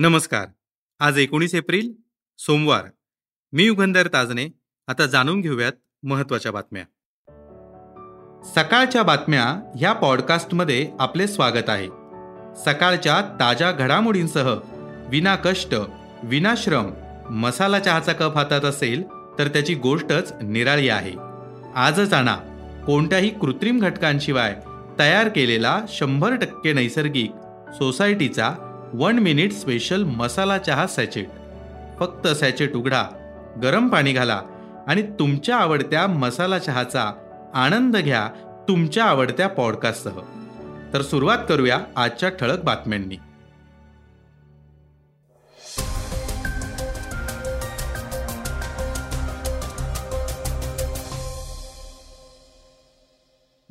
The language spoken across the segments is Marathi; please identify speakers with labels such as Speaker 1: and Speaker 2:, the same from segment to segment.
Speaker 1: नमस्कार. आज एकोणीस एप्रिल सोमवार. मी युगंधर ताजने आता जाणून घेऊयात महत्त्वाच्या बातम्या. सकाळच्या बातम्या ह्या पॉडकास्टमध्ये आपले स्वागत आहे. सकाळच्या ताज्या घडामोडींसह विना कष्ट विनाश्रम मसाला चहाचा कप हातात असेल तर त्याची गोष्टच निराळी आहे. आजच आणा. कोणत्याही कृत्रिम घटकांशिवाय तयार केलेला शंभर टक्के नैसर्गिक सोसायटीचा वन मिनिट स्पेशल मसाला चहा सॅचेट. फक्त सॅचेट उघडा गरम पाणी घाला आणि तुमच्या आवडत्या मसाला चहाचा आनंद घ्या तुमच्या आवडत्या पॉडकास्टसह. तर सुरुवात करूया आजच्या ठळक बातम्यांनी.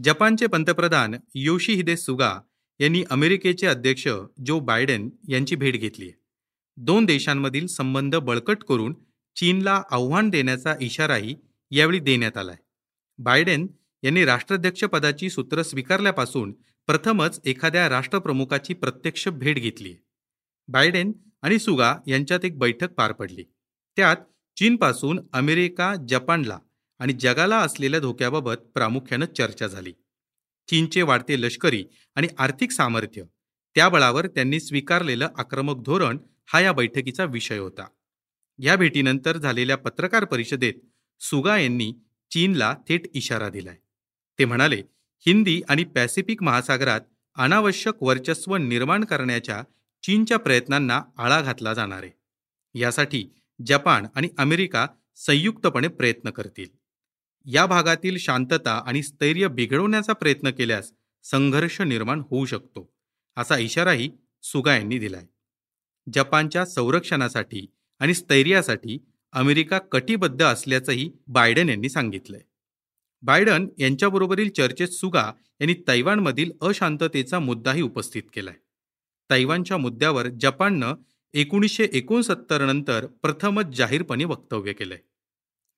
Speaker 1: जपानचे पंतप्रधान योशिहिदे सुगा यांनी अमेरिकेचे अध्यक्ष जो बायडेन यांची भेट घेतली आहे. दोन देशांमधील संबंध बळकट करून चीनला आव्हान देण्याचा इशाराही यावेळी देण्यात आलाय बायडेन यांनी राष्ट्राध्यक्षपदाची सूत्र स्वीकारल्यापासून प्रथमच एखाद्या राष्ट्रप्रमुखाची प्रत्यक्ष भेट घेतली बायडेन आणि सुगा यांच्यात एक बैठक पार पडली. त्यात चीनपासून अमेरिका जपानला आणि जगाला असलेल्या धोक्याबाबत प्रामुख्यानं चर्चा झाली. चीनचे वाढते लष्करी आणि आर्थिक सामर्थ्य. त्या बळावर त्यांनी स्वीकारलेलं आक्रमक धोरण हा या बैठकीचा विषय होता. या भेटीनंतर झालेल्या पत्रकार परिषदेत सुगा यांनी चीनला थेट इशारा दिलाय. ते म्हणाले हिंदी आणि पॅसिफिक महासागरात अनावश्यक वर्चस्व निर्माण करण्याच्या चीनच्या प्रयत्नांना आळा घातला जाणार आहे. यासाठी जपान आणि अमेरिका संयुक्तपणे प्रयत्न करतील. या भागातील शांतता आणि स्थैर्य बिघडवण्याचा प्रयत्न केल्यास संघर्ष निर्माण होऊ शकतो असा इशाराही सुगा यांनी दिलाय. जपानच्या संरक्षणासाठी आणि स्थैर्यासाठी अमेरिका कटिबद्ध असल्याचंही बायडन यांनी सांगितलंय. बायडन यांच्याबरोबरील चर्चेत सुगा यांनी तैवानमधील अशांततेचा मुद्दाही उपस्थित केलाय. तैवानच्या मुद्द्यावर जपाननं एकोणीसशे एकोणसत्तर नंतर प्रथमच जाहीरपणे वक्तव्य केलंय.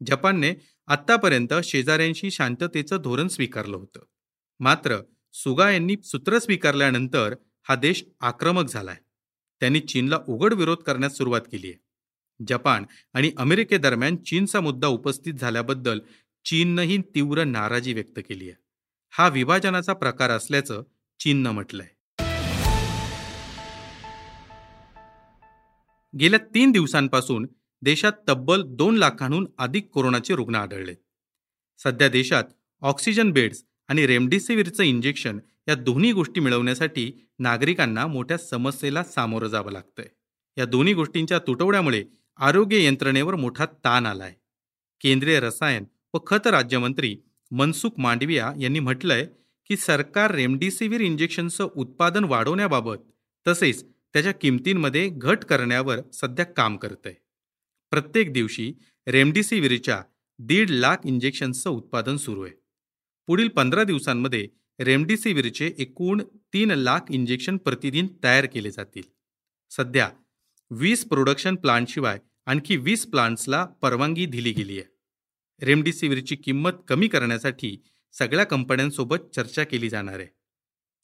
Speaker 1: जपानने आत्तापर्यंत शेजाऱ्यांशी शांततेचं धोरण स्वीकारलं होतं. मात्र सुगा यांनी सूत्र स्वीकारल्यानंतर हा देश आक्रमक झालाय. त्यांनी चीनला उघड विरोध करण्यास सुरुवात केली आहे. जपान आणि अमेरिकेदरम्यान चीनचा मुद्दा उपस्थित झाल्याबद्दल चीननंही तीव्र नाराजी व्यक्त केली आहे. हा विभाजनाचा प्रकार असल्याचं चीननं म्हटलंय. गेल्या तीन दिवसांपासून देशात तब्बल दोन लाखांहून अधिक कोरोनाचे रुग्ण आढळले. सध्या देशात ऑक्सिजन बेड्स आणि रेमडेसिवीरचं इंजेक्शन या दोन्ही गोष्टी मिळवण्यासाठी नागरिकांना मोठ्या समस्येला सामोरं जावं लागतंय. या दोन्ही गोष्टींच्या तुटवड्यामुळे आरोग्य यंत्रणेवर मोठा ताण आलाय. केंद्रीय रसायन व खत राज्यमंत्री मनसुख मांडविया यांनी म्हटलंय की सरकार रेमडेसिवीर इंजेक्शनचं उत्पादन वाढवण्याबाबत तसेच त्याच्या किमतींमध्ये घट करण्यावर सध्या काम करतंय. प्रत्येक दिवशी रेमडेसिवीरच्या दीड लाख इंजेक्शन्सचं उत्पादन सुरू आहे. पुढील पंधरा दिवसांमध्ये रेमडेसिवीरचे एकूण तीन लाख इंजेक्शन प्रतिदिन तयार केले जातील. सध्या वीस प्रोडक्शन प्लांटशिवाय आणखी वीस प्लांट्सला परवानगी दिली गेली आहे. रेमडेसिवीरची किंमत कमी करण्यासाठी सगळ्या कंपन्यांसोबत चर्चा केली जाणार आहे.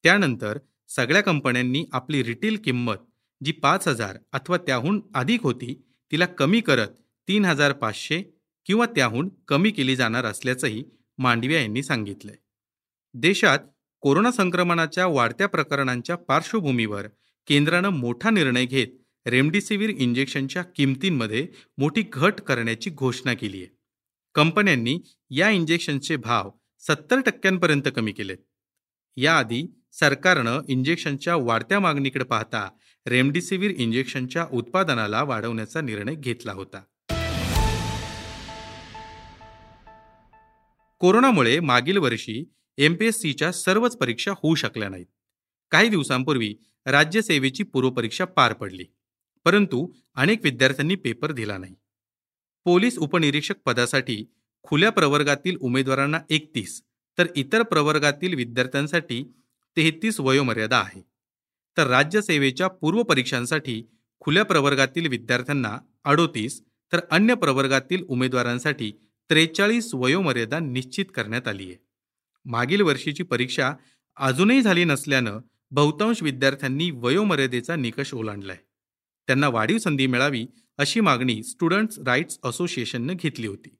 Speaker 1: त्यानंतर सगळ्या कंपन्यांनी आपली रिटेल किंमत जी पाच हजार अथवा त्याहून अधिक होती तिला कमी करत तीन हजार पाचशे किंवा त्याहून कमी केली जाणार असल्याचंही मांडविया यांनी सांगितलंय. देशात कोरोना संक्रमणाच्या वाढत्या प्रकरणांच्या पार्श्वभूमीवर केंद्रानं मोठा निर्णय घेत रेमडेसिवीर इंजेक्शनच्या किमतींमध्ये मोठी घट करण्याची घोषणा केली आहे. कंपन्यांनी या इंजेक्शनचे भाव सत्तर टक्क्यांपर्यंत कमी केलेत. याआधी सरकारनं इंजेक्शनच्या वाढत्या मागणीकडे पाहता रेमडेसिवीर इंजेक्शनच्या उत्पादनाला वाढवण्याचा निर्णय घेतला होता. कोरोनामुळे मागील वर्षी एमपीएससीच्या सर्वच परीक्षा होऊ शकल्या नाहीत. काही दिवसांपूर्वी राज्यसेवेची पूर्वपरीक्षा पार पडली. परंतु अनेक विद्यार्थ्यांनी पेपर दिला नाही. पोलीस उपनिरीक्षक पदासाठी खुल्या प्रवर्गातील उमेदवारांना एकतीस तर इतर प्रवर्गातील विद्यार्थ्यांसाठी तेहतीस वयोमर्यादा आहे. तर राज्यसेवेच्या पूर्वपरीक्षांसाठी खुल्या प्रवर्गातील विद्यार्थ्यांना अडोतीस तर अन्य प्रवर्गातील उमेदवारांसाठी त्रेचाळीस वयोमर्यादा निश्चित करण्यात आली आहे. मागील वर्षीची परीक्षा अजूनही झाली नसल्यानं बहुतांश विद्यार्थ्यांनी वयोमर्यादेचा निकष ओलांडलाय. त्यांना वाढीव संधी मिळावी अशी मागणी स्टुडंट्स राईट्स असोसिएशननं घेतली होती.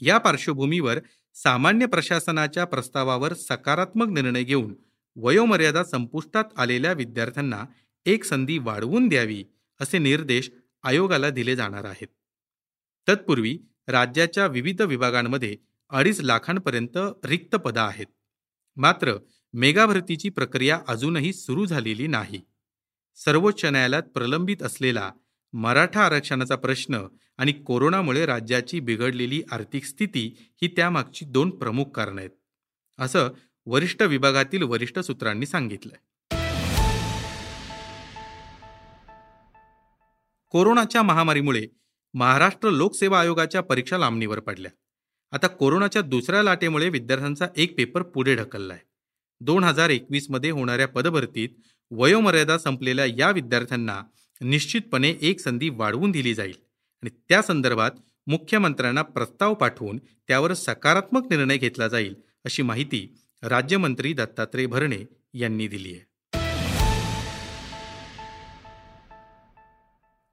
Speaker 1: या पार्श्वभूमीवर सामान्य प्रशासनाच्या प्रस्तावावर सकारात्मक निर्णय घेऊन वयोमर्यादा संपुष्टात आलेल्या विद्यार्थ्यांना एक संधी वाढवून द्यावी असे निर्देश आयोगाला दिले जाणार आहेत. तत्पूर्वी राज्याच्या विविध विभागांमध्ये अडीच लाखांपर्यंत रिक्त पदं आहेत. मात्र मेगा भरतीची प्रक्रिया अजूनही सुरू झालेली नाही. सर्वोच्च न्यायालयात प्रलंबित असलेला मराठा आरक्षणाचा प्रश्न आणि कोरोनामुळे राज्याची बिघडलेली आर्थिक स्थिती ही त्यामागची दोन प्रमुख कारणं आहेत. असं वरिष्ठ विभागातील वरिष्ठ सूत्रांनी सांगितलंय. कोरोनाच्या महामारीमुळे महाराष्ट्र लोकसेवा आयोगाच्या परीक्षा लांबणीवर पडल्या. आता कोरोनाच्या दुसऱ्या लाटेमुळे विद्यार्थ्यांचा एक पेपर पुढे ढकललाय. दोन हजार एकवीसमध्ये होणाऱ्या पदभरतीत वयोमर्यादा संपलेल्या या विद्यार्थ्यांना निश्चितपणे एक संधी वाढवून दिली जाईल आणि त्या संदर्भात मुख्यमंत्र्यांना प्रस्ताव पाठवून त्यावर सकारात्मक निर्णय घेतला जाईल अशी माहिती राज्यमंत्री दत्तात्रय भरणे यांनी दिली आहे.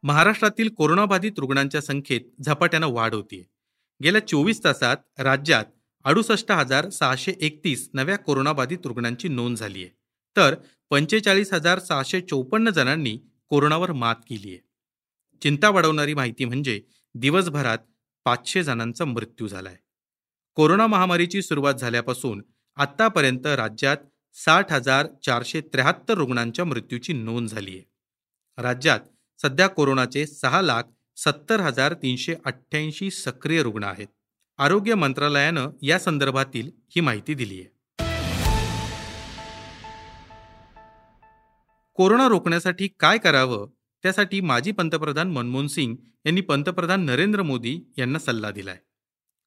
Speaker 1: महाराष्ट्रातील कोरोनाबाधित रुग्णांच्या संख्येत झपाट्यानं वाढ होतीये. गेल्या चोवीस तासात राज्यात अडुसष्ट हजार सहाशे एकतीस नव्या कोरोनाबाधित रुग्णांची नोंद झाली आहे. तर पंचेचाळीस हजार सहाशे चौपन्न जणांनी कोरोनावर मात केली आहे. चिंता वाढवणारी माहिती म्हणजे दिवसभरात पाचशे जणांचा मृत्यू झालाय. कोरोना महामारीची सुरुवात झाल्यापासून आतापर्यंत राज्यात साठ हजार चारशे त्र्याहत्तर रुग्णांच्या मृत्यूची नोंद झाली आहे. राज्यात सध्या कोरोनाचे सहा लाख सत्तर हजार तीनशे अठ्ठ्याऐंशी सक्रिय रुग्ण आहेत. आरोग्य मंत्रालयानं या संदर्भातील ही माहिती दिली आहे. कोरोना रोखण्यासाठी काय करावं? त्यासाठी माजी पंतप्रधान मनमोहन सिंग यांनी पंतप्रधान नरेंद्र मोदी यांना सल्ला दिलाय.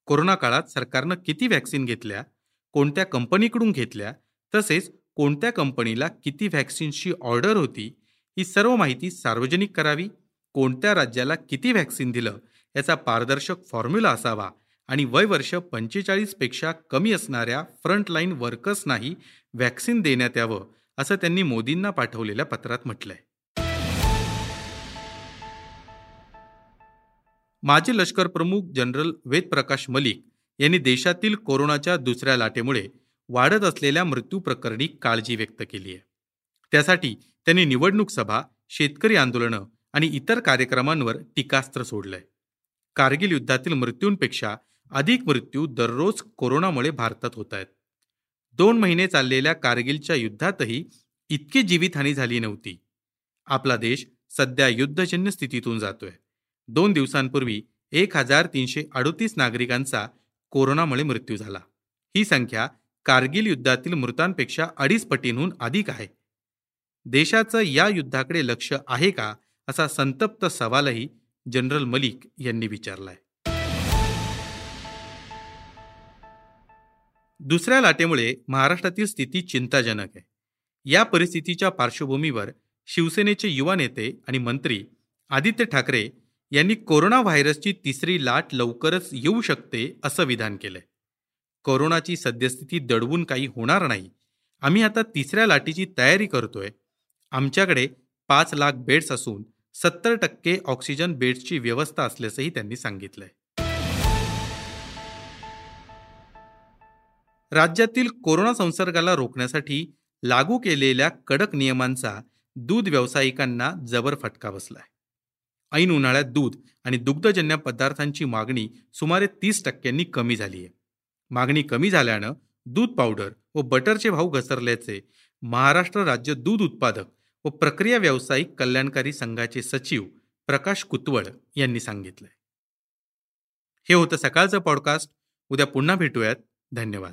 Speaker 1: कोरोना काळात सरकारनं किती व्हॅक्सिन घेतल्या? कोणत्या कंपनीकडून घेतल्या तसेच कोणत्या कंपनीला किती व्हॅक्सिनची ऑर्डर होती ही सर्व माहिती सार्वजनिक करावी कोणत्या राज्याला किती व्हॅक्सिन दिलं याचा पारदर्शक फॉर्म्युला असावा आणि वय वर्ष पंचेचाळीसपेक्षा कमी असणाऱ्या फ्रंटलाईन वर्कर्सनाही व्हॅक्सिन देण्यात यावं असं त्यांनी मोदींना पाठवलेल्या पत्रात म्हटलंय. माजी लष्कर प्रमुख जनरल वेद प्रकाश मलिक यांनी देशातील कोरोनाच्या दुसऱ्या लाटेमुळे वाढत असलेल्या मृत्यू प्रकरणी काळजी व्यक्त केली आहे. त्यासाठी त्यांनी निवडणूक सभा शेतकरी आंदोलनं आणि इतर कार्यक्रमांवर टीकास्त्र सोडलंय. कारगिल युद्धातील मृत्यूंपेक्षा अधिक मृत्यू दररोज कोरोनामुळे भारतात होत आहेत. दोन महिने चाललेल्या कारगिलच्या युद्धातही इतकी जीवितहानी झाली नव्हती. आपला देश सध्या युद्धजन्य स्थितीतून जातोय. दोन दिवसांपूर्वी एक हजार तीनशे अडोतीस नागरिकांचा कोरोनामुळे मृत्यू झाला. ही संख्या कारगिल युद्धातील मृतांपेक्षा अडीच पटींहून अधिक आहे. देशाचं या युद्धाकडे लक्ष आहे का असा संतप्त सवालही जनरल मलिक यांनी विचारलाय. दुसऱ्या लाटेमुळे महाराष्ट्रातील स्थिती चिंताजनक आहे. या परिस्थितीच्या पार्श्वभूमीवर शिवसेनेचे युवा नेते आणि मंत्री आदित्य ठाकरे यांनी कोरोना व्हायरसची तिसरी लाट लवकरच येऊ शकते असं विधान केलंय. कोरोनाची सद्यस्थिती दडवून काही होणार नाही. आम्ही आता तिसऱ्या लाटेची तयारी करतोय. आमच्याकडे पाच लाख बेड्स असून सत्तर टक्के ऑक्सिजन बेड्सची व्यवस्था असल्याचंही त्यांनी सांगितलंय. राज्यातील कोरोना संसर्गाला रोखण्यासाठी लागू केलेल्या कडक नियमांचा दूध व्यावसायिकांना जबर फटका बसलाय. ऐन उन्हाळ्यात दूध आणि दुग्धजन्य पदार्थांची मागणी सुमारे तीस टक्क्यांनी कमी झाली आहे. मागणी कमी झाल्यानं दूध पावडर व बटरचे भाव घसरल्याचे महाराष्ट्र राज्य दूध उत्पादक व प्रक्रिया व्यावसायिक कल्याणकारी संघाचे सचिव प्रकाश कुतवळ यांनी सांगितलंय. हे होतं सकाळचं पॉडकास्ट. उद्या पुन्हा भेटूयात. धन्यवाद.